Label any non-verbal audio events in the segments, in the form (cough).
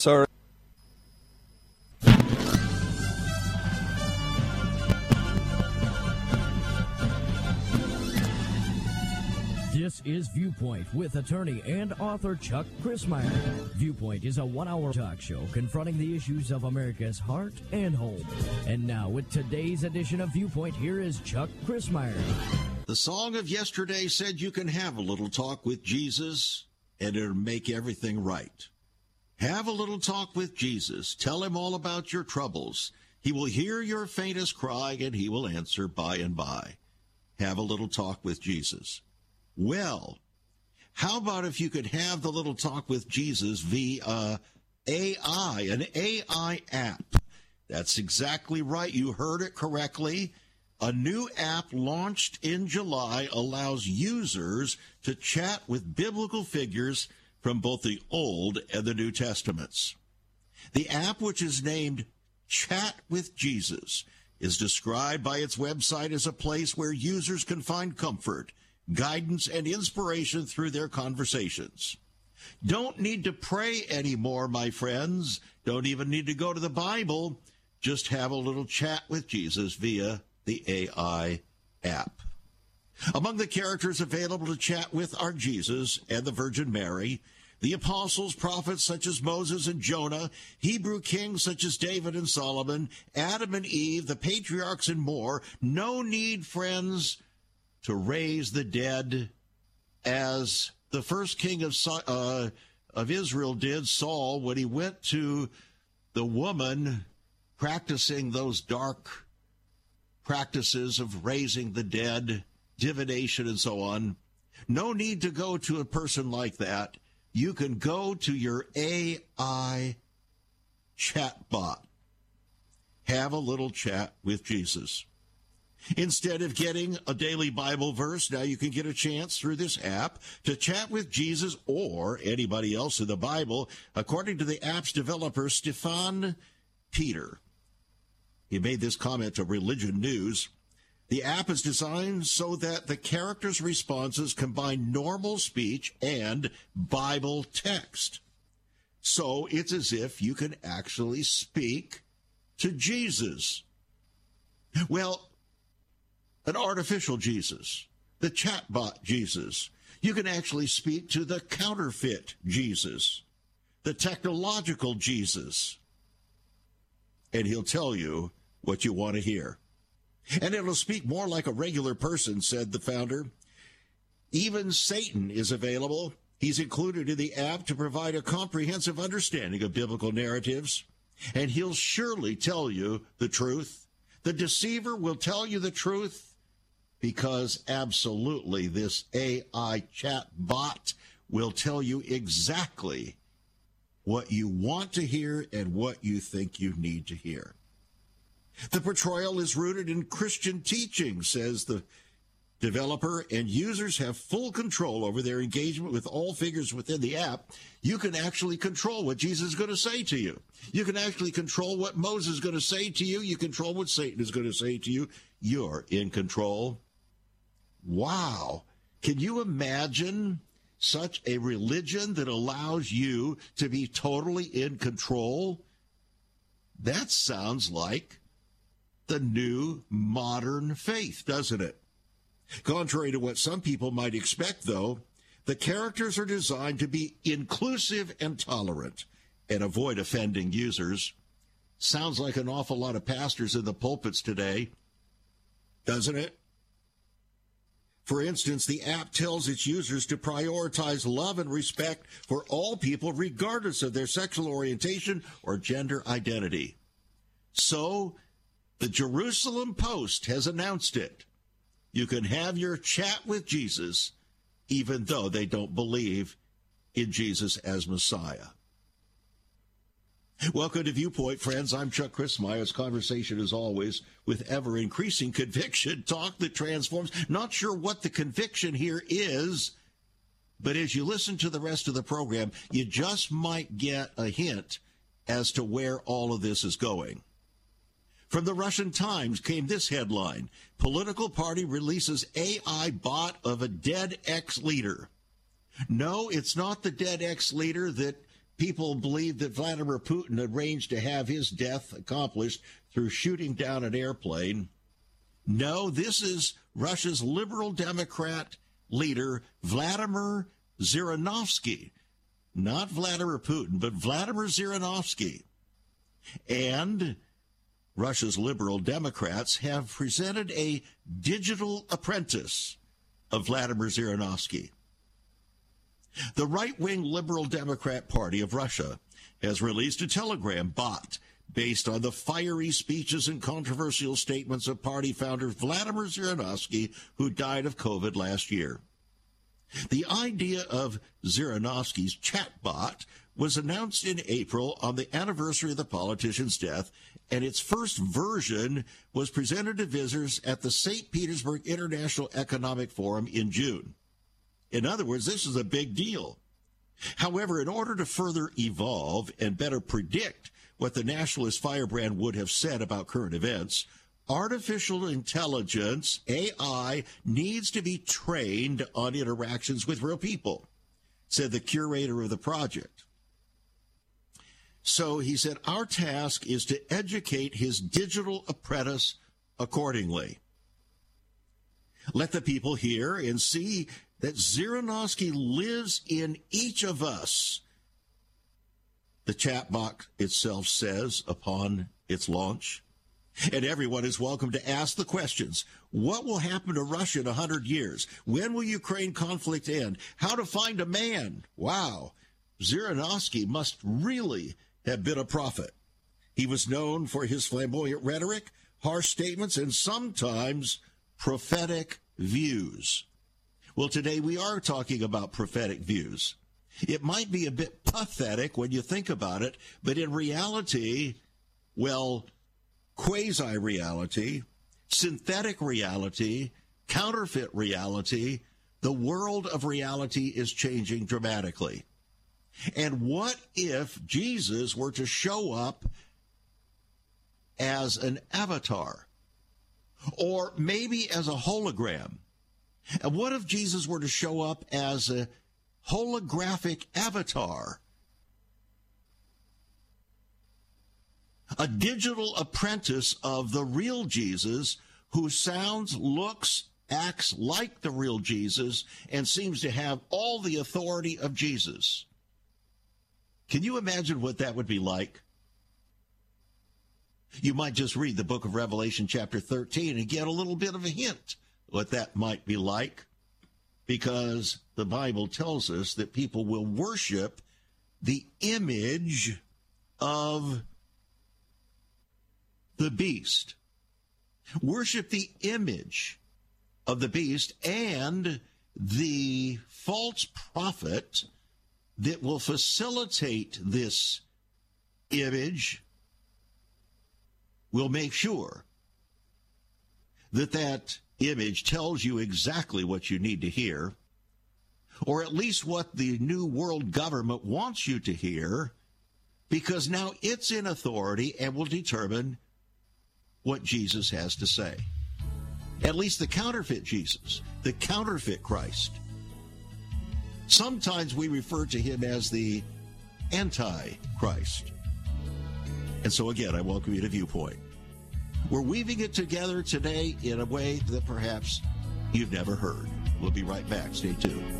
Sorry. This is Viewpoint with attorney and author Chuck Crismier. Viewpoint is a one hour talk show confronting the issues of America's heart and home. And now, with today's edition of Viewpoint, here is Chuck Crismier. The song of yesterday said you can have a little talk with Jesus and it'll make everything right. Have a little talk with Jesus. Tell him all about your troubles. He will hear your faintest cry and he will answer by and by. Have a little talk with Jesus. Well, how about if you could have the little talk with Jesus via AI, an AI app? That's exactly right. You heard it correctly. A new app launched in July allows users to chat with biblical figures from both the Old and the New Testaments. The app, which is named Chat with Jesus, is described by its website as a place where users can find comfort, guidance, and inspiration through their conversations. Don't need to pray anymore, my friends. Don't even need to go to the Bible. Just have a little chat with Jesus via the AI app. Among the characters available to chat with are Jesus and the Virgin Mary, the apostles, prophets such as Moses and Jonah, Hebrew kings such as David and Solomon, Adam and Eve, the patriarchs, and more. No need, friends, to raise the dead as the first king of, uh, of Israel did, Saul, when he went to the woman practicing those dark practices of raising the dead, divination, and so on. No need to go to a person like that. You can go to your AI chatbot. Have a little chat with Jesus. Instead of getting a daily Bible verse, now you can get a chance through this app to chat with Jesus or anybody else in the Bible, according to the app's developer, Stefan Peter. He made this comment to Religion News. The app is designed so that the character's responses combine normal speech and Bible text. So it's as if you can actually speak to Jesus. Well, an artificial Jesus, the chatbot Jesus. You can actually speak to the counterfeit Jesus, the technological Jesus. And he'll tell you what you want to hear. And it'll speak more like a regular person, said the founder. Even Satan is available. He's included in the app to provide a comprehensive understanding of biblical narratives. And he'll surely tell you the truth. The deceiver will tell you the truth because absolutely this AI chat bot will tell you exactly what you want to hear and what you think you need to hear. The portrayal is rooted in Christian teaching, says the developer, and users have full control over their engagement with all figures within the app. You can actually control what Jesus is going to say to you. You can actually control what Moses is going to say to you. You control what Satan is going to say to you. You're in control. Wow. Can you imagine such a religion that allows you to be totally in control? That sounds like the new modern faith, doesn't it? Contrary to what some people might expect, though, the characters are designed to be inclusive and tolerant and avoid offending users. Sounds like an awful lot of pastors in the pulpits today, doesn't it? For instance, the app tells its users to prioritize love and respect for all people, regardless of their sexual orientation or gender identity. So, the Jerusalem Post has announced it. You can have your chat with Jesus even though they don't believe in Jesus as Messiah. Welcome to Viewpoint, friends. I'm Chuck Crismier's conversation, as always, with ever increasing conviction, talk that transforms. Not sure what the conviction here is, but as you listen to the rest of the program, you just might get a hint as to where all of this is going. From the Russian Times came this headline Political party releases AI bot of a dead ex leader. No, it's not the dead ex leader that people believe that Vladimir Putin arranged to have his death accomplished through shooting down an airplane. No, this is Russia's liberal Democrat leader, Vladimir Zhirinovsky. Not Vladimir Putin, but Vladimir Zhirinovsky. And Russia's liberal Democrats have presented a digital apprentice of Vladimir Zhirinovsky. The right wing Liberal Democrat Party of Russia has released a telegram bot based on the fiery speeches and controversial statements of party founder Vladimir Zhirinovsky, who died of COVID last year. The idea of Zhirinovsky's chatbot was announced in April on the anniversary of the politician's death, and its first version was presented to visitors at the St. Petersburg International Economic Forum in June. In other words, this is a big deal. However, in order to further evolve and better predict what the nationalist firebrand would have said about current events, artificial intelligence, AI, needs to be trained on interactions with real people, said the curator of the project. So he said, Our task is to educate his digital apprentice accordingly. Let the people hear and see that Zhirinovsky lives in each of us. The chatbot itself says upon its launch. And everyone is welcome to ask the questions. What will happen to Russia in 100 years? When will Ukraine conflict end? How to find a man? Wow. Zhirinovsky must really have been a prophet. He was known for his flamboyant rhetoric, harsh statements, and sometimes prophetic views. Well, today we are talking about prophetic views. It might be a bit pathetic when you think about it, but in reality, well, quasi reality, synthetic reality, counterfeit reality, the world of reality is changing dramatically. And what if Jesus were to show up as an avatar? Or maybe as a hologram? And what if Jesus were to show up as a holographic avatar? A digital apprentice of the real Jesus who sounds, looks, acts like the real Jesus and seems to have all the authority of Jesus. Can you imagine what that would be like? You might just read the book of Revelation, chapter 13, and get a little bit of a hint what that might be like because the Bible tells us that people will worship the image of the beast. Worship the image of the beast and the false prophet that will facilitate this image will make sure that that image tells you exactly what you need to hear, or at least what the new world government wants you to hear, because now it's in authority and will determine what Jesus has to say. At least the counterfeit Jesus, the counterfeit Christ. Sometimes we refer to him as the Antichrist. And so, again, I welcome you to Viewpoint. We're weaving it together today in a way that perhaps you've never heard. We'll be right back. Stay tuned.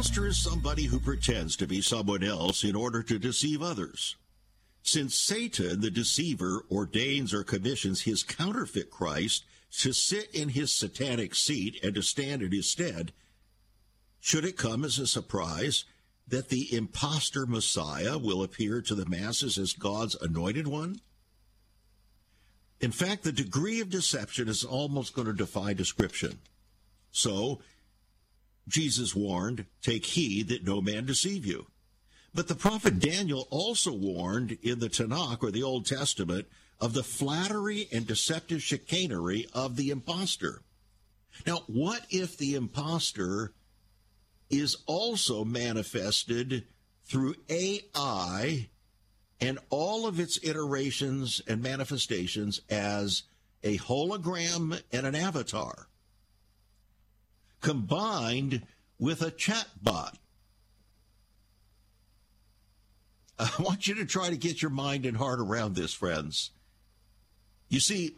impostor is somebody who pretends to be someone else in order to deceive others. Since Satan, the deceiver, ordains or commissions his counterfeit Christ to sit in his satanic seat and to stand in his stead, should it come as a surprise that the impostor Messiah will appear to the masses as God's anointed one? In fact, the degree of deception is almost going to defy description. So, Jesus warned, Take heed that no man deceive you. But the prophet Daniel also warned in the Tanakh or the Old Testament of the flattery and deceptive chicanery of the impostor. Now, what if the impostor is also manifested through AI and all of its iterations and manifestations as a hologram and an avatar combined with a chatbot? (laughs) I want you to try to get your mind and heart around this, friends. You see,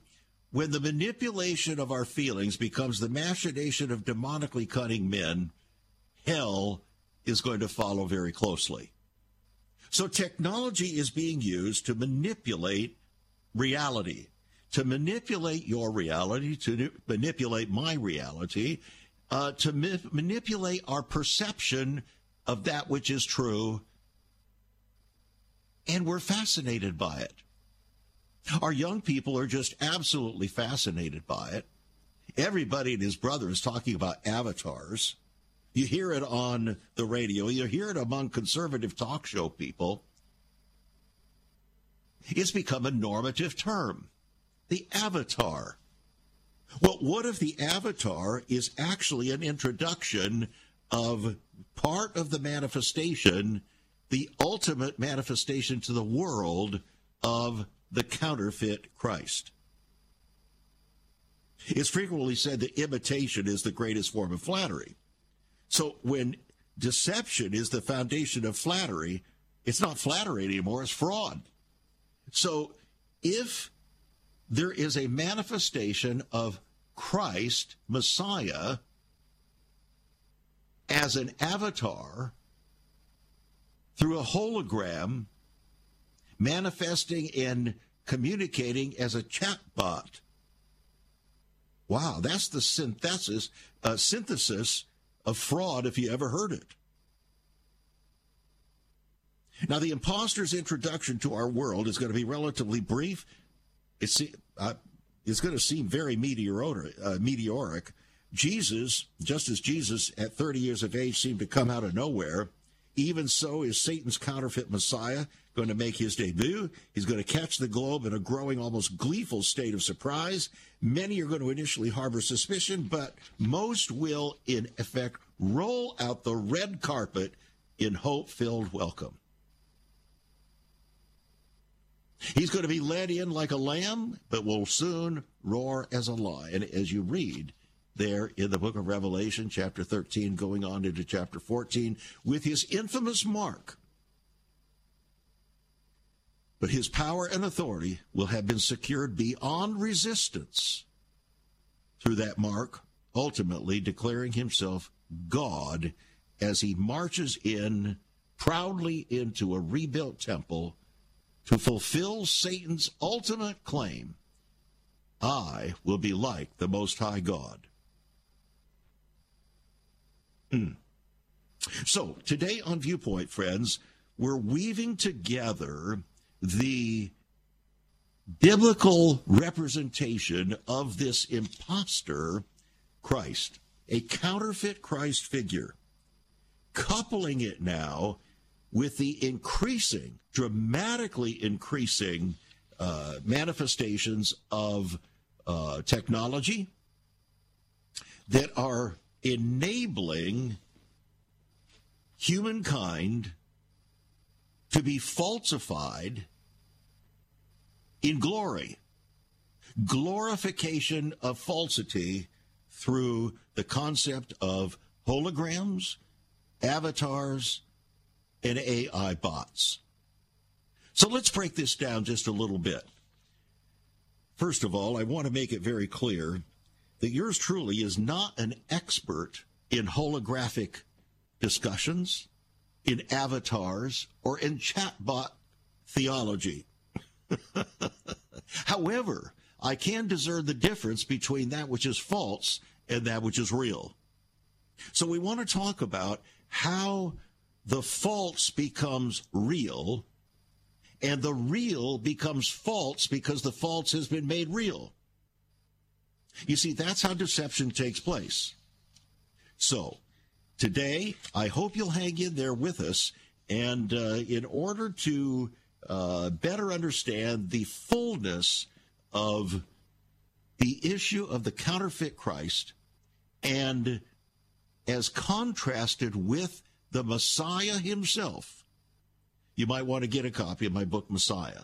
when the manipulation of our feelings becomes the machination of demonically cunning men, hell is going to follow very closely. So technology is being used to manipulate reality, to manipulate your reality, to manipulate my reality, uh, to ma- manipulate our perception of that which is true. And we're fascinated by it. Our young people are just absolutely fascinated by it. Everybody and his brother is talking about avatars. You hear it on the radio, you hear it among conservative talk show people. It's become a normative term. The avatar. Well, what if the avatar is actually an introduction of part of the manifestation, the ultimate manifestation to the world of the counterfeit Christ. It's frequently said that imitation is the greatest form of flattery. So when deception is the foundation of flattery, it's not flattery anymore, it's fraud. So if there is a manifestation of Christ, Messiah, as an avatar through a hologram manifesting and communicating as a chatbot. Wow, that's the synthesis uh, synthesis of fraud if you ever heard it. Now, the impostor's introduction to our world is going to be relatively brief. It's, uh, it's going to seem very meteoric, uh, meteoric. Jesus, just as Jesus at 30 years of age seemed to come out of nowhere, even so is Satan's counterfeit Messiah going to make his debut. He's going to catch the globe in a growing, almost gleeful state of surprise. Many are going to initially harbor suspicion, but most will, in effect, roll out the red carpet in hope filled welcome. He's going to be led in like a lamb, but will soon roar as a lion, as you read there in the book of Revelation, chapter 13, going on into chapter 14, with his infamous mark. But his power and authority will have been secured beyond resistance through that mark, ultimately declaring himself God as he marches in proudly into a rebuilt temple to fulfill Satan's ultimate claim I will be like the Most High God. Mm. So, today on Viewpoint, friends, we're weaving together the biblical representation of this impostor Christ, a counterfeit Christ figure, coupling it now with the increasing, dramatically increasing uh, manifestations of uh, technology that are enabling humankind to be falsified in glory. Glorification of falsity through the concept of holograms, avatars, and AI bots. So let's break this down just a little bit. First of all, I want to make it very clear that yours truly is not an expert in holographic discussions, in avatars, or in chatbot theology. (laughs) However, I can discern the difference between that which is false and that which is real. So we want to talk about how the false becomes real, and the real becomes false because the false has been made real. You see, that's how deception takes place. So, today, I hope you'll hang in there with us. And uh, in order to uh, better understand the fullness of the issue of the counterfeit Christ and as contrasted with the Messiah himself, you might want to get a copy of my book, Messiah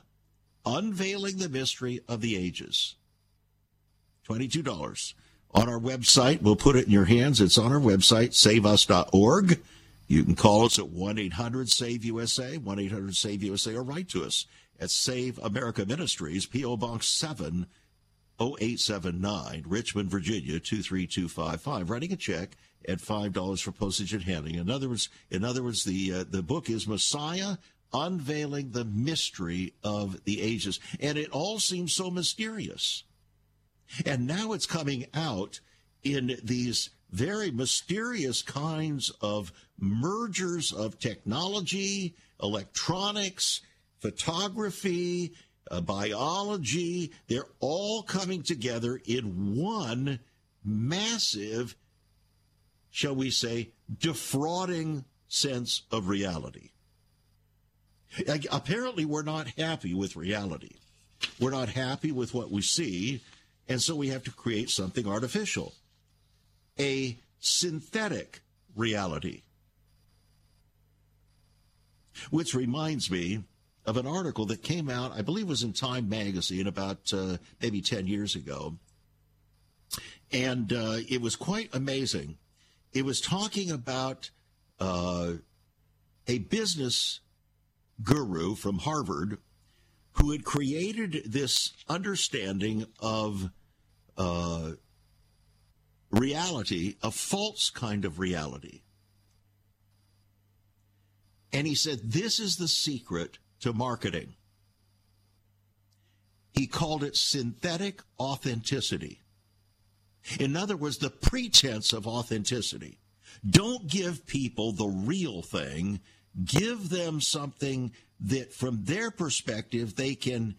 Unveiling the Mystery of the Ages. $22 on our website. We'll put it in your hands. It's on our website, saveus.org. You can call us at 1 800 SAVE USA, 1 800 SAVE USA, or write to us at Save America Ministries, P.O. Box 7 0879, Richmond, Virginia 23255. Writing a check at $5 for postage and handling. In other words, in other words the, uh, the book is Messiah Unveiling the Mystery of the Ages. And it all seems so mysterious. And now it's coming out in these very mysterious kinds of mergers of technology, electronics, photography, uh, biology. They're all coming together in one massive, shall we say, defrauding sense of reality. Apparently, we're not happy with reality. We're not happy with what we see, and so we have to create something artificial a synthetic reality. Which reminds me of an article that came out, I believe was in Time magazine about uh, maybe 10 years ago. And uh, it was quite amazing. It was talking about uh, a business guru from Harvard who had created this understanding of uh, reality, a false kind of reality. And he said, This is the secret to marketing. He called it synthetic authenticity. In other words, the pretense of authenticity. Don't give people the real thing, give them something that, from their perspective, they can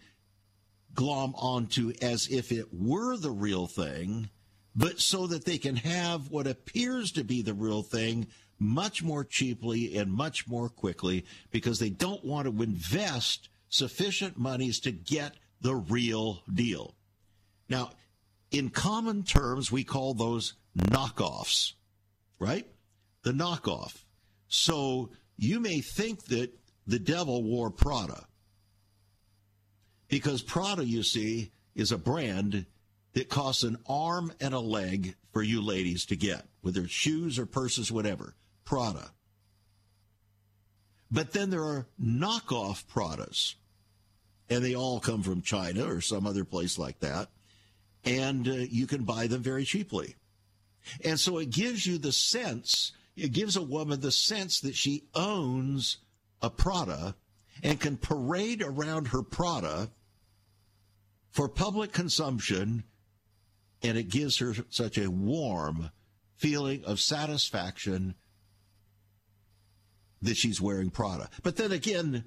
glom onto as if it were the real thing but so that they can have what appears to be the real thing much more cheaply and much more quickly because they don't want to invest sufficient monies to get the real deal. Now, in common terms, we call those knockoffs, right? The knockoff. So you may think that the devil wore Prada because Prada, you see, is a brand that costs an arm and a leg for you ladies to get, whether it's shoes or purses, whatever. Prada. But then there are knockoff Pradas, and they all come from China or some other place like that, and uh, you can buy them very cheaply. And so it gives you the sense, it gives a woman the sense that she owns a Prada and can parade around her Prada for public consumption and it gives her such a warm feeling of satisfaction that she's wearing Prada. But then again,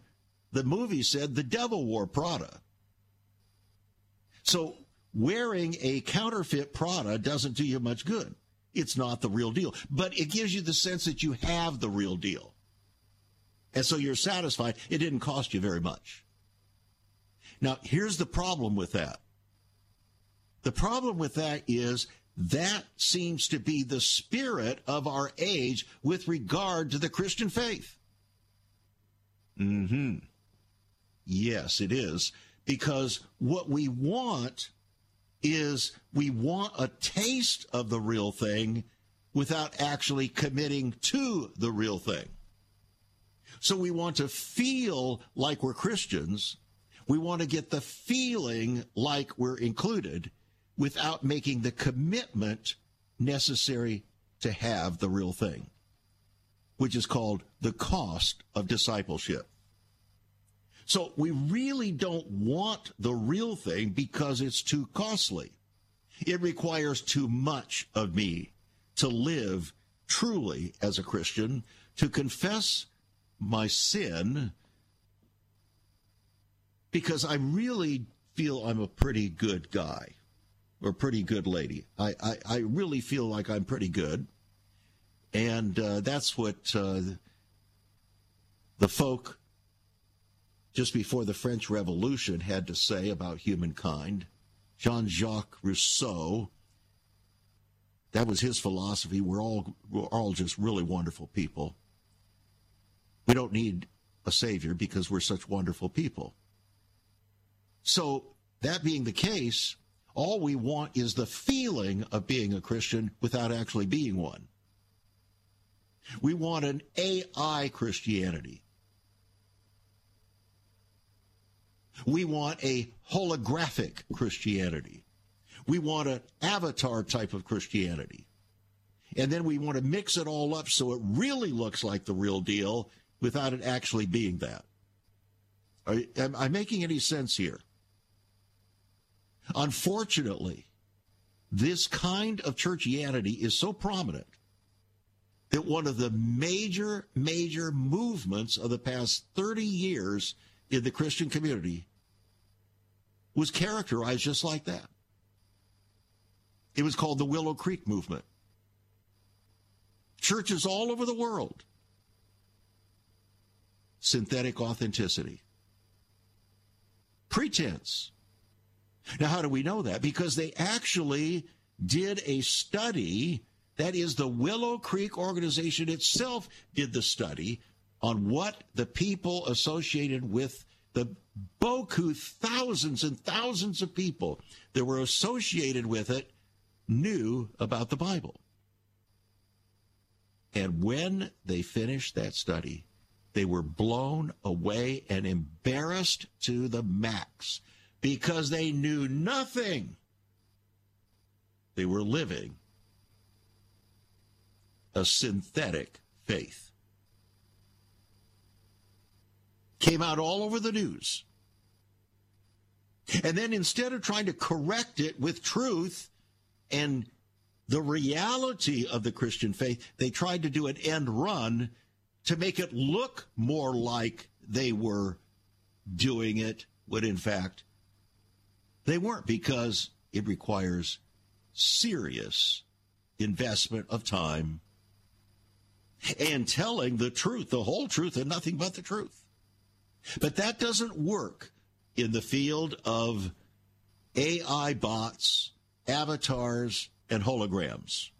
the movie said the devil wore Prada. So wearing a counterfeit Prada doesn't do you much good. It's not the real deal, but it gives you the sense that you have the real deal. And so you're satisfied. It didn't cost you very much. Now, here's the problem with that the problem with that is that seems to be the spirit of our age with regard to the Christian faith. Hmm. Yes, it is because what we want is we want a taste of the real thing without actually committing to the real thing. So we want to feel like we're Christians. We want to get the feeling like we're included without making the commitment necessary to have the real thing, which is called the cost of discipleship. So we really don't want the real thing because it's too costly. It requires too much of me to live truly as a Christian, to confess my sin because I really feel I'm a pretty good guy or pretty good lady. I, I, I really feel like I'm pretty good. And uh, that's what uh, the folk just before the French Revolution had to say about humankind. Jean Jacques Rousseau, that was his philosophy. We're all, we're all just really wonderful people. We don't need a savior because we're such wonderful people. So, that being the case, all we want is the feeling of being a Christian without actually being one. We want an AI Christianity. We want a holographic Christianity. We want an avatar type of Christianity. And then we want to mix it all up so it really looks like the real deal without it actually being that. Are, am I making any sense here? Unfortunately, this kind of churchianity is so prominent that one of the major, major movements of the past 30 years in the Christian community was characterized just like that. It was called the Willow Creek Movement. Churches all over the world. Synthetic authenticity. Pretense. Now, how do we know that? Because they actually did a study. That is, the Willow Creek organization itself did the study on what the people associated with the Boku, thousands and thousands of people that were associated with it knew about the Bible. And when they finished that study, they were blown away and embarrassed to the max because they knew nothing. They were living a synthetic faith. Came out all over the news. And then instead of trying to correct it with truth and the reality of the Christian faith, they tried to do an end run to make it look more like they were doing it when in fact they weren't because it requires serious investment of time and telling the truth, the whole truth, and nothing but the truth. But that doesn't work in the field of AI bots, avatars, and holograms.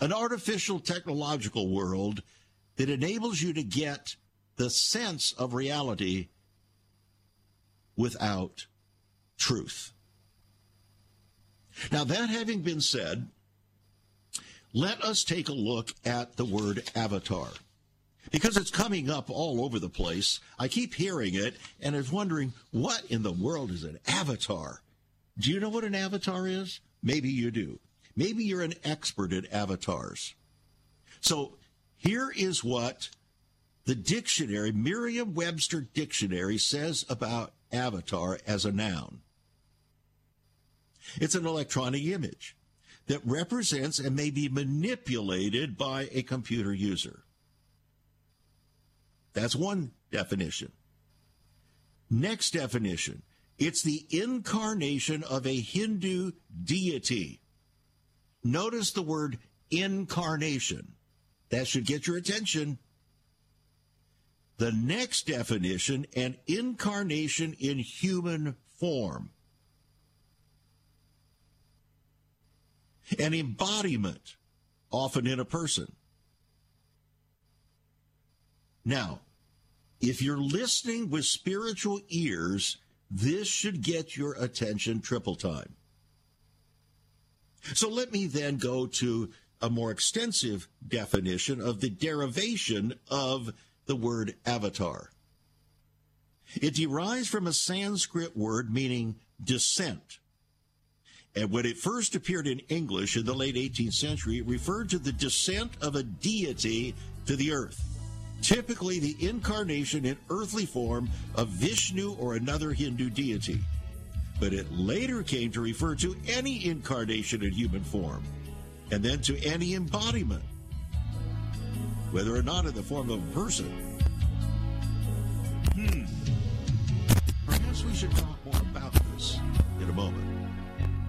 An artificial technological world that enables you to get the sense of reality without truth. Now, that having been said, let us take a look at the word avatar. Because it's coming up all over the place. I keep hearing it and I was wondering, what in the world is an avatar? Do you know what an avatar is? Maybe you do. Maybe you're an expert at avatars. So here is what the dictionary, Merriam Webster Dictionary, says about avatar as a noun. It's an electronic image that represents and may be manipulated by a computer user. That's one definition. Next definition it's the incarnation of a Hindu deity. Notice the word incarnation. That should get your attention. The next definition an incarnation in human form. An embodiment, often in a person. Now, if you're listening with spiritual ears, this should get your attention triple time. So let me then go to a more extensive definition of the derivation of the word avatar. It derives from a Sanskrit word meaning descent. And when it first appeared in English in the late 18th century, it referred to the descent of a deity to the earth, typically the incarnation in earthly form of Vishnu or another Hindu deity. But it later came to refer to any incarnation in human form, and then to any embodiment, whether or not in the form of a person. Hmm. Perhaps we should talk more about this in a moment.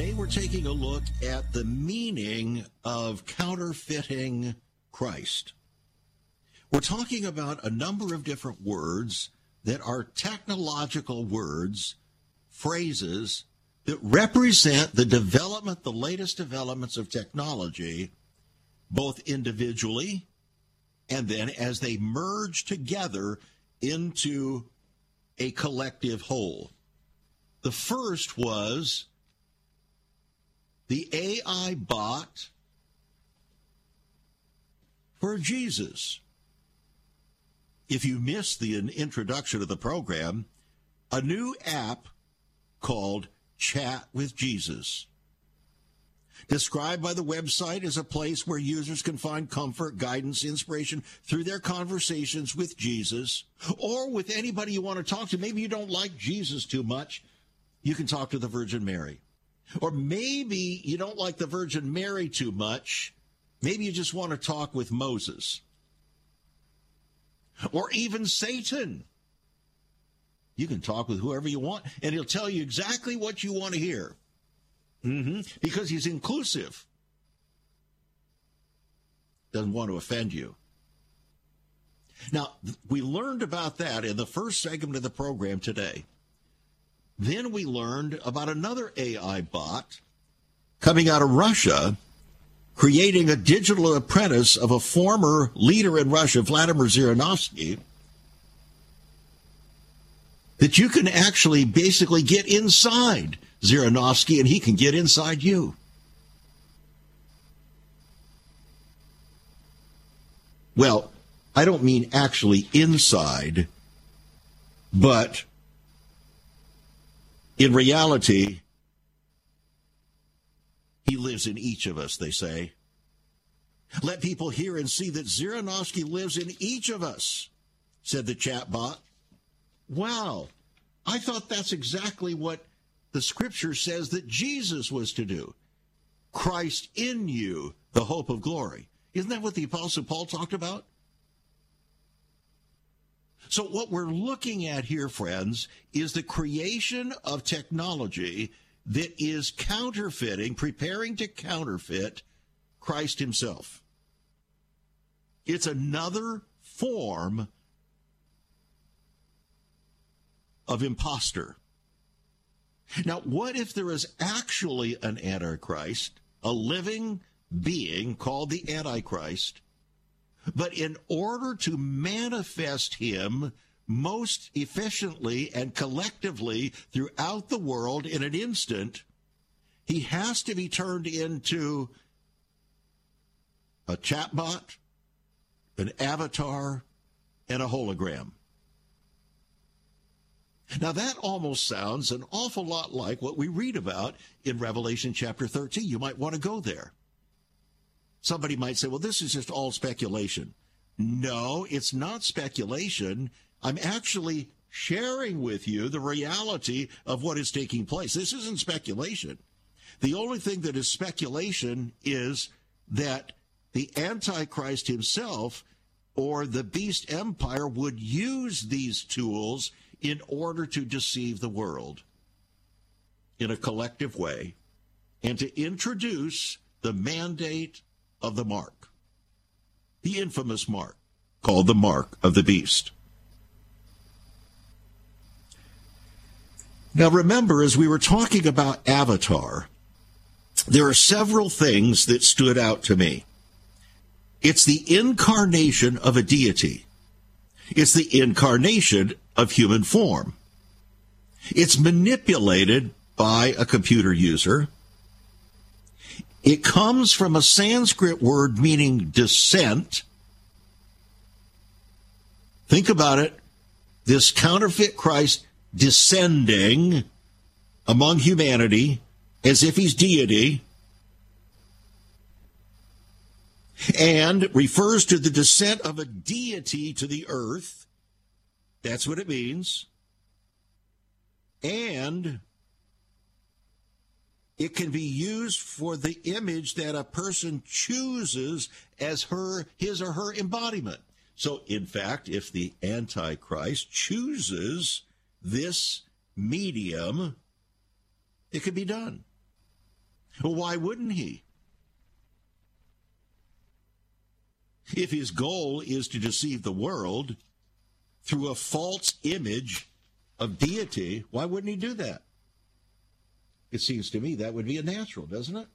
Today we're taking a look at the meaning of counterfeiting Christ. We're talking about a number of different words that are technological words, phrases that represent the development, the latest developments of technology, both individually and then as they merge together into a collective whole. The first was the AI bot for Jesus if you missed the introduction of the program, a new app called Chat with Jesus. Described by the website as a place where users can find comfort, guidance, inspiration through their conversations with Jesus or with anybody you want to talk to. Maybe you don't like Jesus too much. You can talk to the Virgin Mary. Or maybe you don't like the Virgin Mary too much. Maybe you just want to talk with Moses or even Satan. You can talk with whoever you want, and he'll tell you exactly what you want to hear. Mm-hmm. Because he's inclusive. Doesn't want to offend you. Now, we learned about that in the first segment of the program today. Then we learned about another AI bot coming out of Russia creating a digital apprentice of a former leader in Russia, Vladimir Zhirinovsky, that you can actually basically get inside Zhirinovsky and he can get inside you. Well, I don't mean actually inside, but in reality, he lives in each of us, they say. Let people hear and see that Zhirinovsky lives in each of us, said the chatbot. Wow. I thought that's exactly what the scripture says that Jesus was to do. Christ in you, the hope of glory. Isn't that what the Apostle Paul talked about? So, what we're looking at here, friends, is the creation of technology that is counterfeiting, preparing to counterfeit Christ himself. It's another form of impostor. Now, what if there is actually an Antichrist, a living being called the Antichrist, but in order to manifest him most efficiently and collectively throughout the world in an instant, he has to be turned into a chatbot, an avatar, and a hologram. Now, that almost sounds an awful lot like what we read about in Revelation chapter 13. You might want to go there. Somebody might say, well, this is just all speculation. No, it's not speculation. I'm actually sharing with you the reality of what is taking place. This isn't speculation. The only thing that is speculation is that the Antichrist himself or the beast empire would use these tools in order to deceive the world in a collective way and to introduce the mandate of the mark, the infamous mark called the mark of the beast. Now, remember, as we were talking about Avatar, there are several things that stood out to me. It's the incarnation of a deity. It's the incarnation of human form. It's manipulated by a computer user. It comes from a Sanskrit word meaning descent. Think about it. This counterfeit Christ descending among humanity as if he's deity and refers to the descent of a deity to the earth. That's what it means. And it can be used for the image that a person chooses as her his or her embodiment. So in fact, if the antichrist chooses this medium, it could be done. Well, why wouldn't he? If his goal is to deceive the world through a false image of deity, why wouldn't he do that? It seems to me that would be a natural, doesn't it?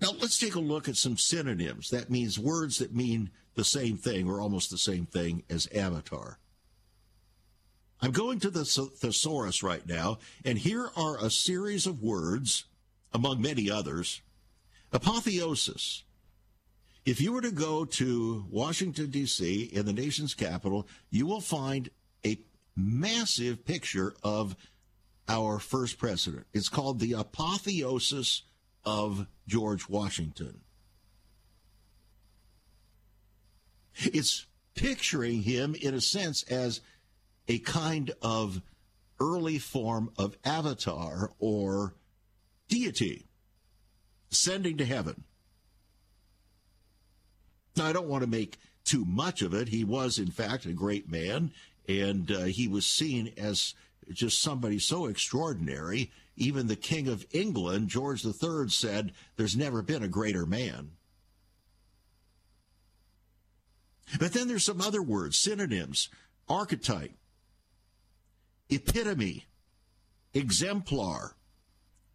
Now, let's take a look at some synonyms. That means words that mean the same thing or almost the same thing as avatar. I'm going to the thesaurus right now, and here are a series of words, among many others. Apotheosis. If you were to go to Washington, D.C., in the nation's capital, you will find a massive picture of our first president. It's called the Apotheosis of George Washington. It's picturing him, in a sense, as a kind of early form of avatar or deity ascending to heaven. Now, I don't want to make too much of it. He was, in fact, a great man, and uh, he was seen as just somebody so extraordinary. Even the King of England, George III, said, There's never been a greater man. But then there's some other words, synonyms, archetype, epitome, exemplar,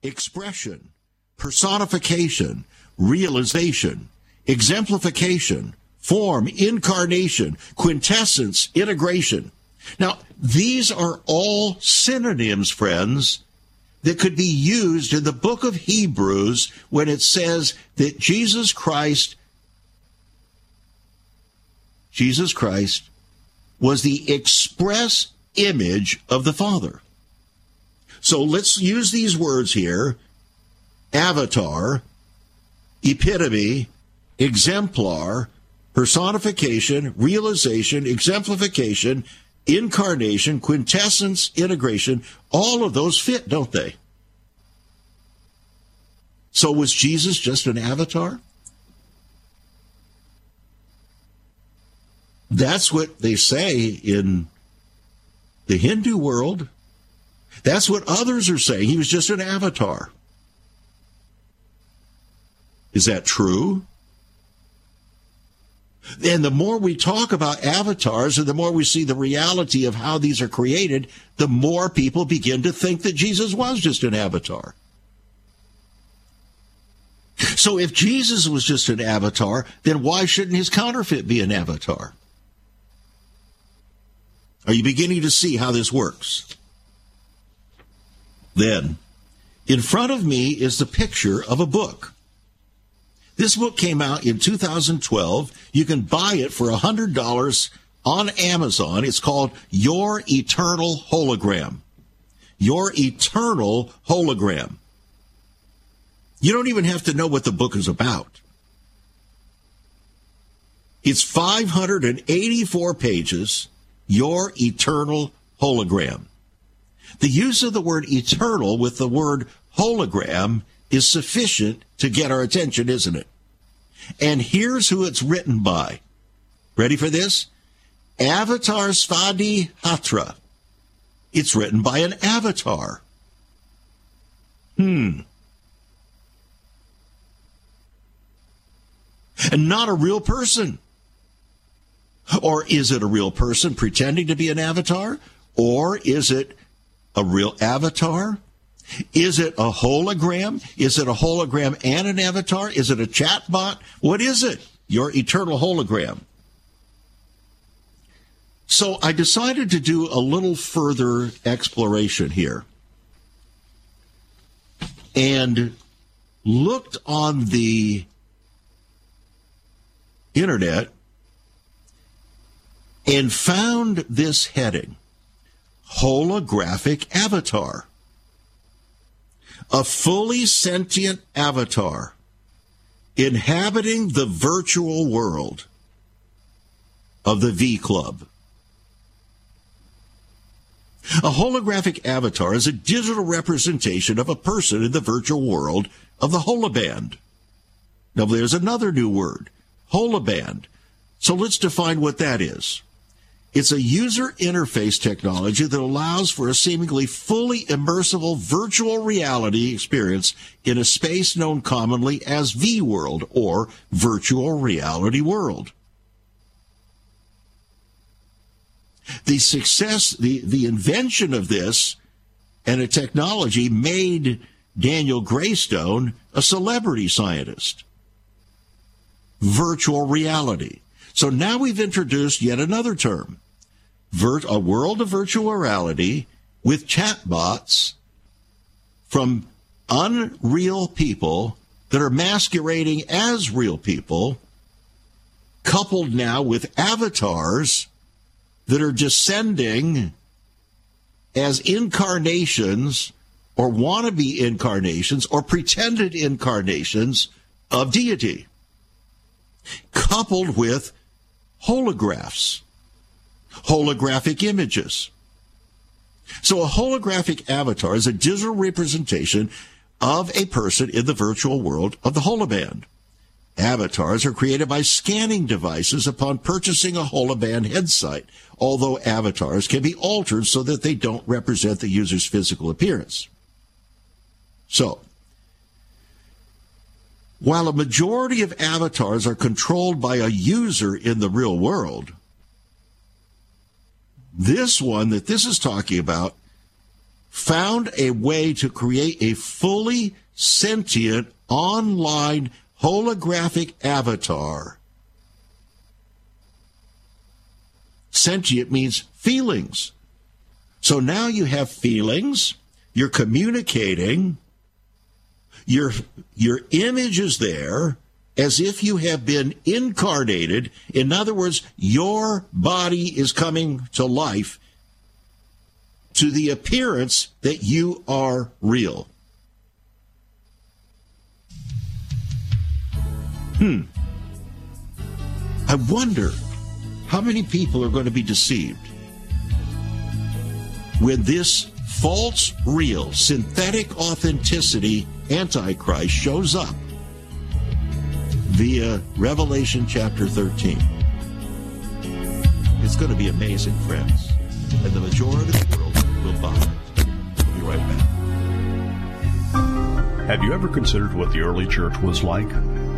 expression, personification, realization, exemplification, form, incarnation, quintessence, integration. Now, these are all synonyms, friends, that could be used in the book of Hebrews when it says that Jesus Christ Jesus Christ was the express image of the Father. So let's use these words here avatar, epitome, exemplar, personification, realization, exemplification, incarnation, quintessence, integration. All of those fit, don't they? So was Jesus just an avatar? That's what they say in the Hindu world. That's what others are saying. He was just an avatar. Is that true? And the more we talk about avatars and the more we see the reality of how these are created, the more people begin to think that Jesus was just an avatar. So if Jesus was just an avatar, then why shouldn't his counterfeit be an avatar? Are you beginning to see how this works? Then, in front of me is the picture of a book. This book came out in 2012. You can buy it for $100 on Amazon. It's called Your Eternal Hologram. Your Eternal Hologram. You don't even have to know what the book is about. It's 584 pages your eternal hologram. The use of the word eternal with the word hologram is sufficient to get our attention, isn't it? And here's who it's written by. Ready for this? Avatar Svadi Hatra. It's written by an avatar. Hmm. And not a real person. Or is it a real person pretending to be an avatar? Or is it a real avatar? Is it a hologram? Is it a hologram and an avatar? Is it a chatbot? What is it? Your eternal hologram. So I decided to do a little further exploration here and looked on the internet and found this heading holographic avatar. A fully sentient avatar inhabiting the virtual world of the V Club. A holographic avatar is a digital representation of a person in the virtual world of the holoband. Now, there's another new word, holoband. So let's define what that is. It's a user interface technology that allows for a seemingly fully immersive virtual reality experience in a space known commonly as V World or Virtual Reality World. The success, the, the invention of this and a technology made Daniel Graystone a celebrity scientist. Virtual reality. So now we've introduced yet another term, a world of virtual reality with chatbots from unreal people that are masquerading as real people, coupled now with avatars that are descending as incarnations or wannabe incarnations or pretended incarnations of deity, coupled with holographs, holographic images. So a holographic avatar is a digital representation of a person in the virtual world of the holoband. Avatars are created by scanning devices upon purchasing a holoband headset, although avatars can be altered so that they don't represent the user's physical appearance. So, while a majority of avatars are controlled by a user in the real world, this one that this is talking about found a way to create a fully sentient online holographic avatar. Sentient means feelings. So now you have feelings, you're communicating, your your image is there as if you have been incarnated. In other words, your body is coming to life to the appearance that you are real. Hmm. I wonder how many people are going to be deceived when this false, real, synthetic authenticity Antichrist shows up via Revelation chapter 13. It's going to be amazing, friends. And the majority of the world will buy it. We'll be right back. Have you ever considered what the early church was like?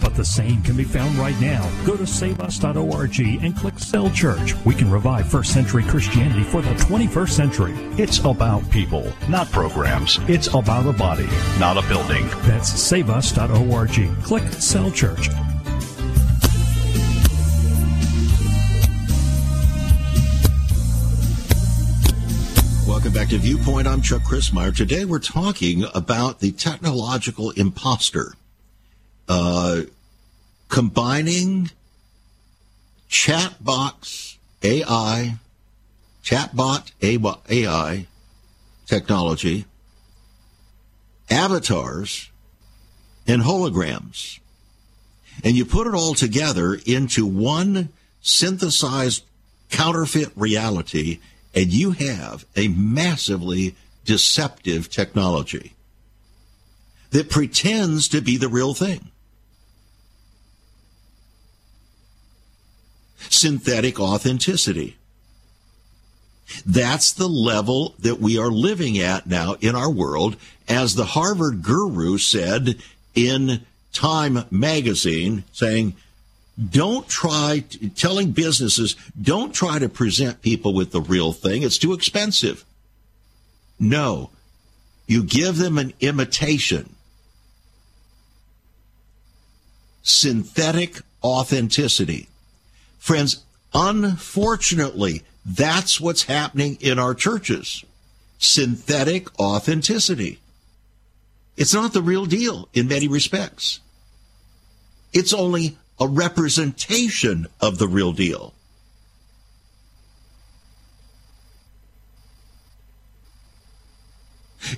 But the same can be found right now. Go to saveus.org and click Cell Church. We can revive first century Christianity for the 21st century. It's about people, not programs. It's about a body, not a building. That's saveus.org. Click Cell Church. Welcome back to Viewpoint. I'm Chuck Crismier. Today we're talking about the technological imposter. Uh, combining chatbox AI, chatbot AI technology, avatars, and holograms, and you put it all together into one synthesized counterfeit reality, and you have a massively deceptive technology that pretends to be the real thing. Synthetic authenticity. That's the level that we are living at now in our world. As the Harvard guru said in Time magazine, saying, don't try to, telling businesses, don't try to present people with the real thing. It's too expensive. No, you give them an imitation. Synthetic authenticity. Friends, unfortunately, that's what's happening in our churches. Synthetic authenticity. It's not the real deal in many respects. It's only a representation of the real deal.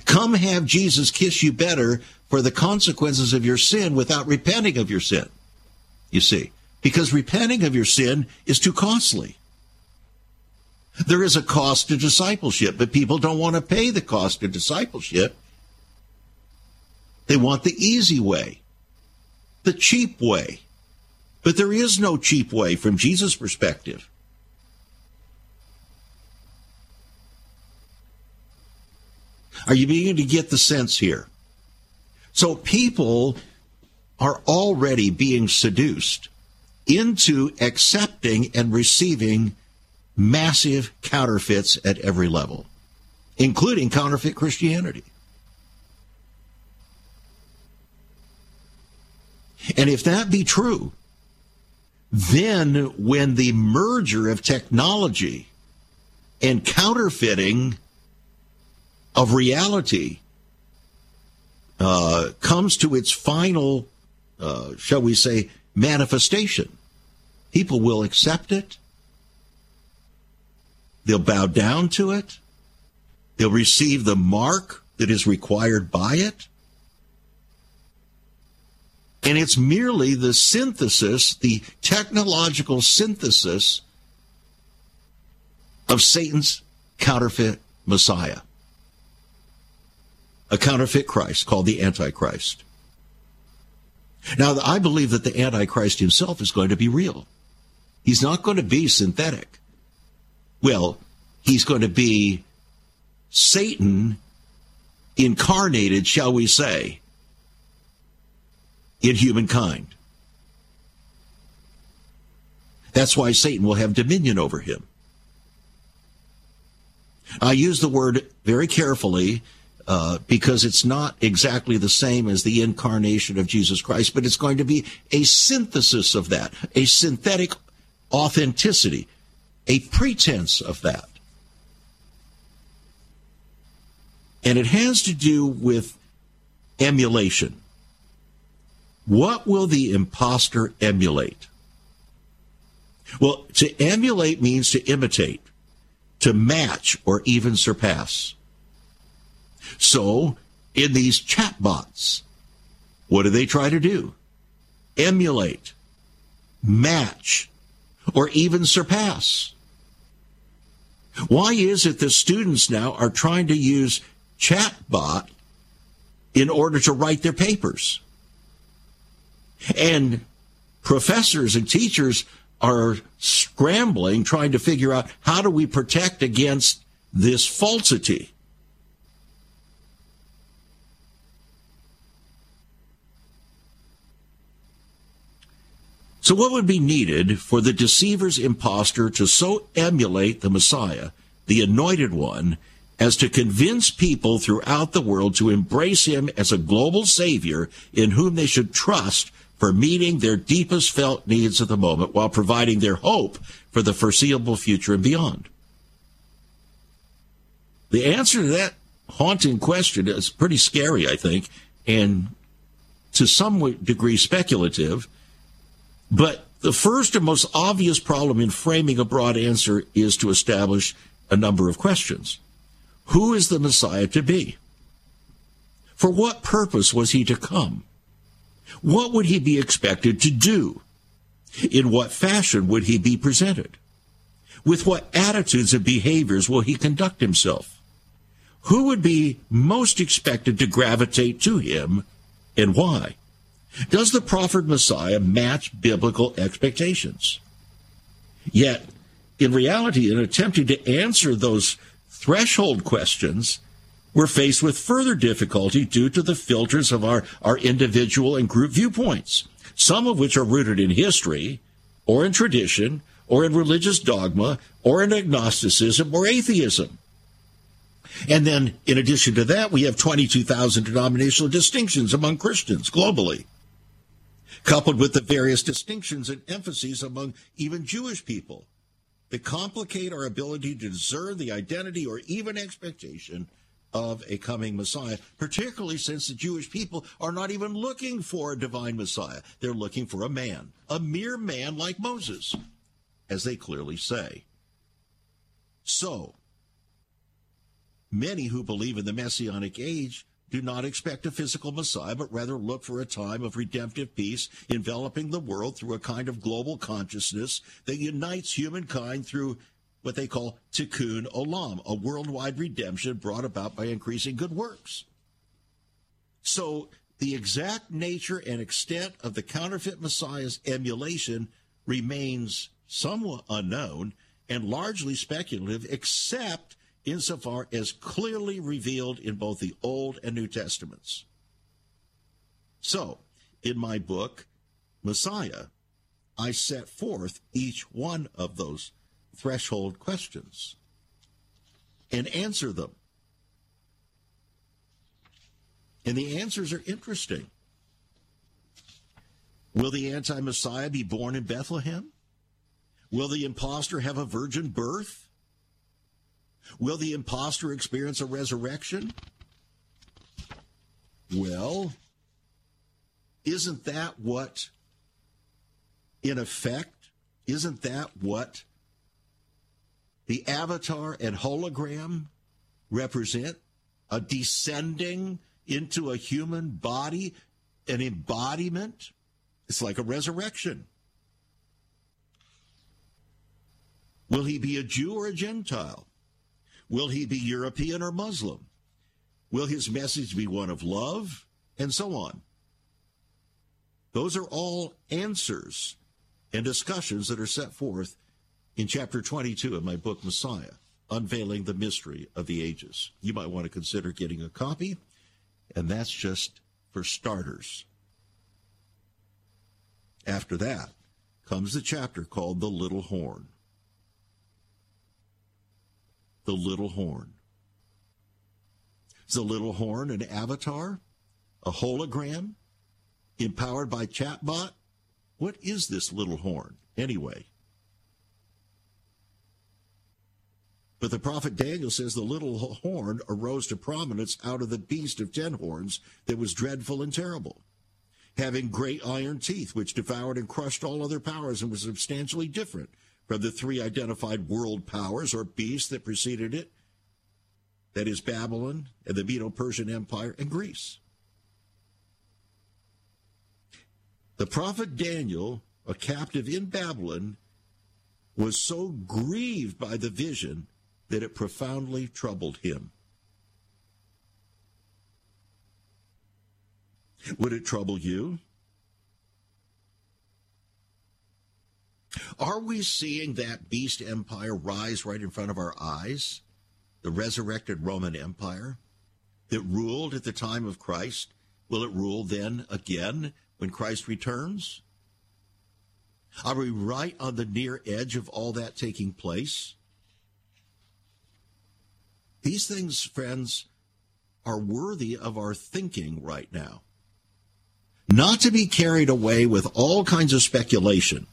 Come have Jesus kiss you better for the consequences of your sin without repenting of your sin. You see, because repenting of your sin is too costly. There is a cost to discipleship, but people don't want to pay the cost of discipleship. They want the easy way, the cheap way. But there is no cheap way from Jesus' perspective. Are you beginning to get the sense here? So people are already being seduced into accepting and receiving massive counterfeits at every level, including counterfeit Christianity. And if that be true, then when the merger of technology and counterfeiting of reality uh, comes to its final, uh, shall we say, manifestation, people will accept it. They'll bow down to it. They'll receive the mark that is required by it. And it's merely the synthesis, the technological synthesis of Satan's counterfeit Messiah. A counterfeit Christ called the Antichrist. Now, I believe that the Antichrist himself is going to be real. He's not going to be synthetic. Well, he's going to be Satan incarnated, shall we say, in humankind. That's why Satan will have dominion over him. I use the word very carefully uh, because it's not exactly the same as the incarnation of Jesus Christ, but it's going to be a synthesis of that, a synthetic authenticity, a pretense of that. And it has to do with emulation. What will the impostor emulate? Well, to emulate means to imitate, to match, or even surpass. So, in these chatbots, what do they try to do? Emulate, match, or even surpass. Why is it that students now are trying to use chatbot in order to write their papers? And professors and teachers are scrambling, trying to figure out how do we protect against this falsity. So, what would be needed for the deceiver's impostor to so emulate the Messiah, the anointed one, as to convince people throughout the world to embrace him as a global savior in whom they should trust for meeting their deepest felt needs of the moment while providing their hope for the foreseeable future and beyond? The answer to that haunting question is pretty scary, I think, and to some degree speculative. But the first and most obvious problem in framing a broad answer is to establish a number of questions. Who is the Messiah to be? For what purpose was he to come? What would he be expected to do? In what fashion would he be presented? With what attitudes and behaviors will he conduct himself? Who would be most expected to gravitate to him and why? Does the proffered Messiah match biblical expectations? Yet, in reality, in attempting to answer those threshold questions, we're faced with further difficulty due to the filters of our, our individual and group viewpoints, some of which are rooted in history or in tradition or in religious dogma or in agnosticism or atheism. And then, in addition to that, we have 22,000 denominational distinctions among Christians globally, coupled with the various distinctions and emphases among even Jewish people that complicate our ability to discern the identity or even expectation of a coming Messiah, particularly since the Jewish people are not even looking for a divine Messiah. They're looking for a man, a mere man like Moses, as they clearly say. So, many who believe in the Messianic age do not expect a physical Messiah, but rather look for a time of redemptive peace enveloping the world through a kind of global consciousness that unites humankind through what they call tikkun olam, a worldwide redemption brought about by increasing good works. So the exact nature and extent of the counterfeit Messiah's emulation remains somewhat unknown and largely speculative, except insofar as clearly revealed in both the Old and New Testaments. So, in my book, Messiah, I set forth each one of those threshold questions and answer them. And the answers are interesting. Will the anti Messiah be born in Bethlehem? Will the impostor have a virgin birth? Will the impostor experience a resurrection? Well, isn't that what, in effect, isn't that what the avatar and hologram represent? A descending into a human body, an embodiment? It's like a resurrection. Will he be a Jew or a Gentile? Will he be European or Muslim? Will his message be one of love? And so on. Those are all answers and discussions that are set forth in chapter 22 of my book, Messiah, Unveiling the Mystery of the Ages. You might want to consider getting a copy, and that's just for starters. After that comes the chapter called The Little Horn the little horn. Is the little horn an avatar? A hologram? Empowered by chatbot? What is this little horn, anyway? But the prophet Daniel says the little horn arose to prominence out of the beast of ten horns that was dreadful and terrible, having great iron teeth, which devoured and crushed all other powers and was substantially different from the three identified world powers or beasts that preceded it that is, Babylon and the Medo Persian Empire and Greece. The prophet Daniel, a captive in Babylon, was so grieved by the vision that it profoundly troubled him. Would it trouble you? Are we seeing that beast empire rise right in front of our eyes? The resurrected Roman Empire that ruled at the time of Christ? Will it rule then again when Christ returns? Are we right on the near edge of all that taking place? These things, friends, are worthy of our thinking right now. Not to be carried away with all kinds of speculation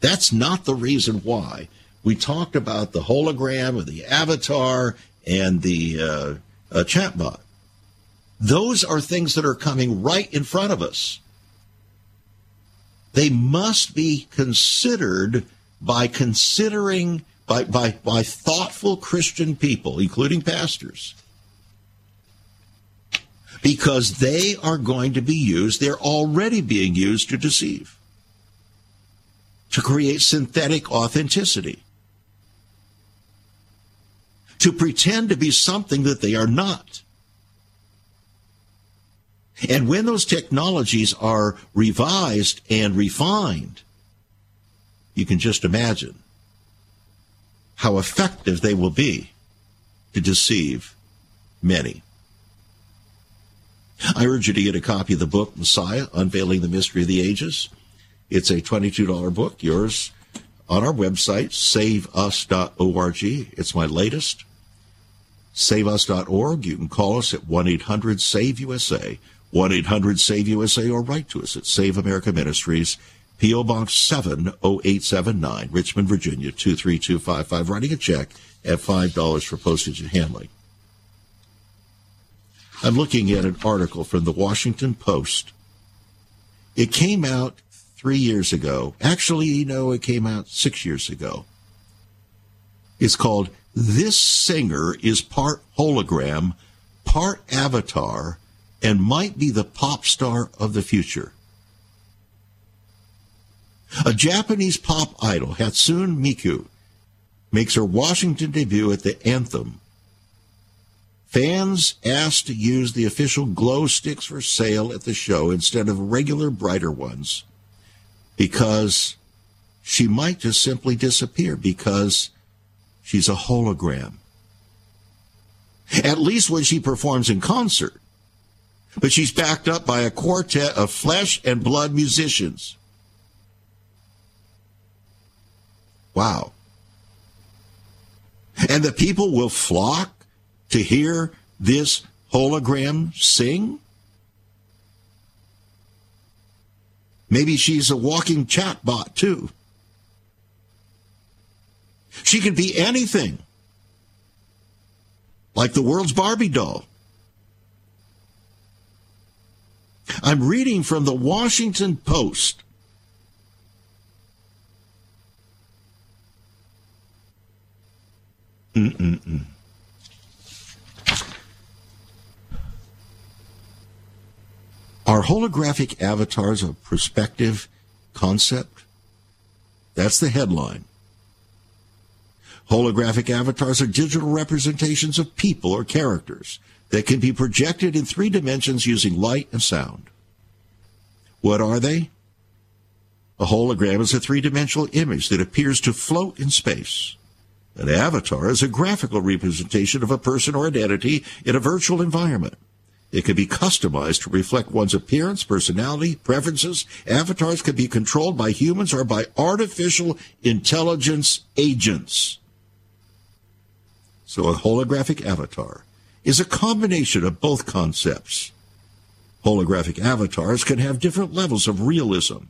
that's not the reason why. We talked about the hologram or the avatar and the uh, uh, chatbot. Those are things that are coming right in front of us. They must be considered by considering by, by, by thoughtful Christian people, including pastors. because they are going to be used, they're already being used to deceive, to create synthetic authenticity, to pretend to be something that they are not. And when those technologies are revised and refined, you can just imagine how effective they will be to deceive many. I urge you to get a copy of the book Messiah, Unveiling the Mystery of the Ages. It's a $22 book, yours on our website, saveus.org. It's my latest. Saveus.org. You can call us at 1 800 SAVE USA, 1 800 SAVE USA, or write to us at Save America Ministries, P.O. Box 70879, Richmond, Virginia 23255. Writing a check at $5 for postage and handling. I'm looking at an article from the Washington Post. It came out three years ago. Actually, you know, it came out six years ago. It's called This Singer is Part Hologram, Part Avatar, and Might Be the Pop Star of the Future. A Japanese pop idol, Hatsune Miku, makes her Washington debut at the Anthem Fans asked to use the official glow sticks for sale at the show instead of regular brighter ones because she might just simply disappear because she's a hologram. At least when she performs in concert. But she's backed up by a quartet of flesh and blood musicians. Wow. And the people will flock to hear this hologram sing? Maybe she's a walking chatbot too. She can be anything, like the world's Barbie doll. I'm reading from the Washington Post. Mm-mm-mm. Are holographic avatars a prospective concept? That's the headline. Holographic avatars are digital representations of people or characters that can be projected in three dimensions using light and sound. What are they? A hologram is a three dimensional image that appears to float in space. An avatar is a graphical representation of a person or identity in a virtual environment. It can be customized to reflect one's appearance, personality, preferences. Avatars can be controlled by humans or by artificial intelligence agents. So a holographic avatar is a combination of both concepts. Holographic avatars can have different levels of realism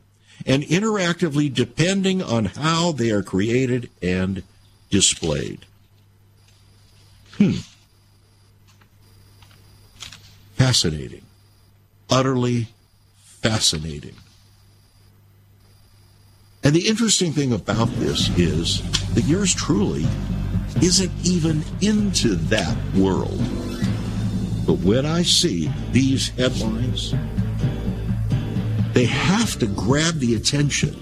and interactively depending on how they are created and displayed. Hmm. Fascinating. Utterly fascinating. And the interesting thing about this is that yours truly isn't even into that world. But when I see these headlines, they have to grab the attention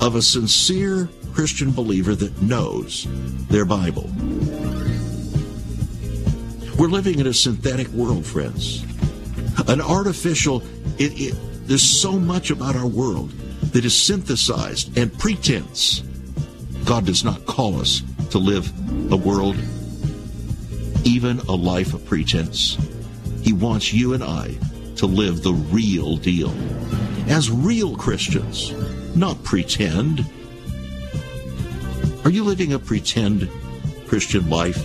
of a sincere Christian believer that knows their Bible. We're living in a synthetic world, friends. An artificial, it, it, there's so much about our world that is synthesized and pretense. God does not call us to live a world, even a life of pretense. He wants you and I to live the real deal as real Christians, not pretend. Are you living a pretend Christian life?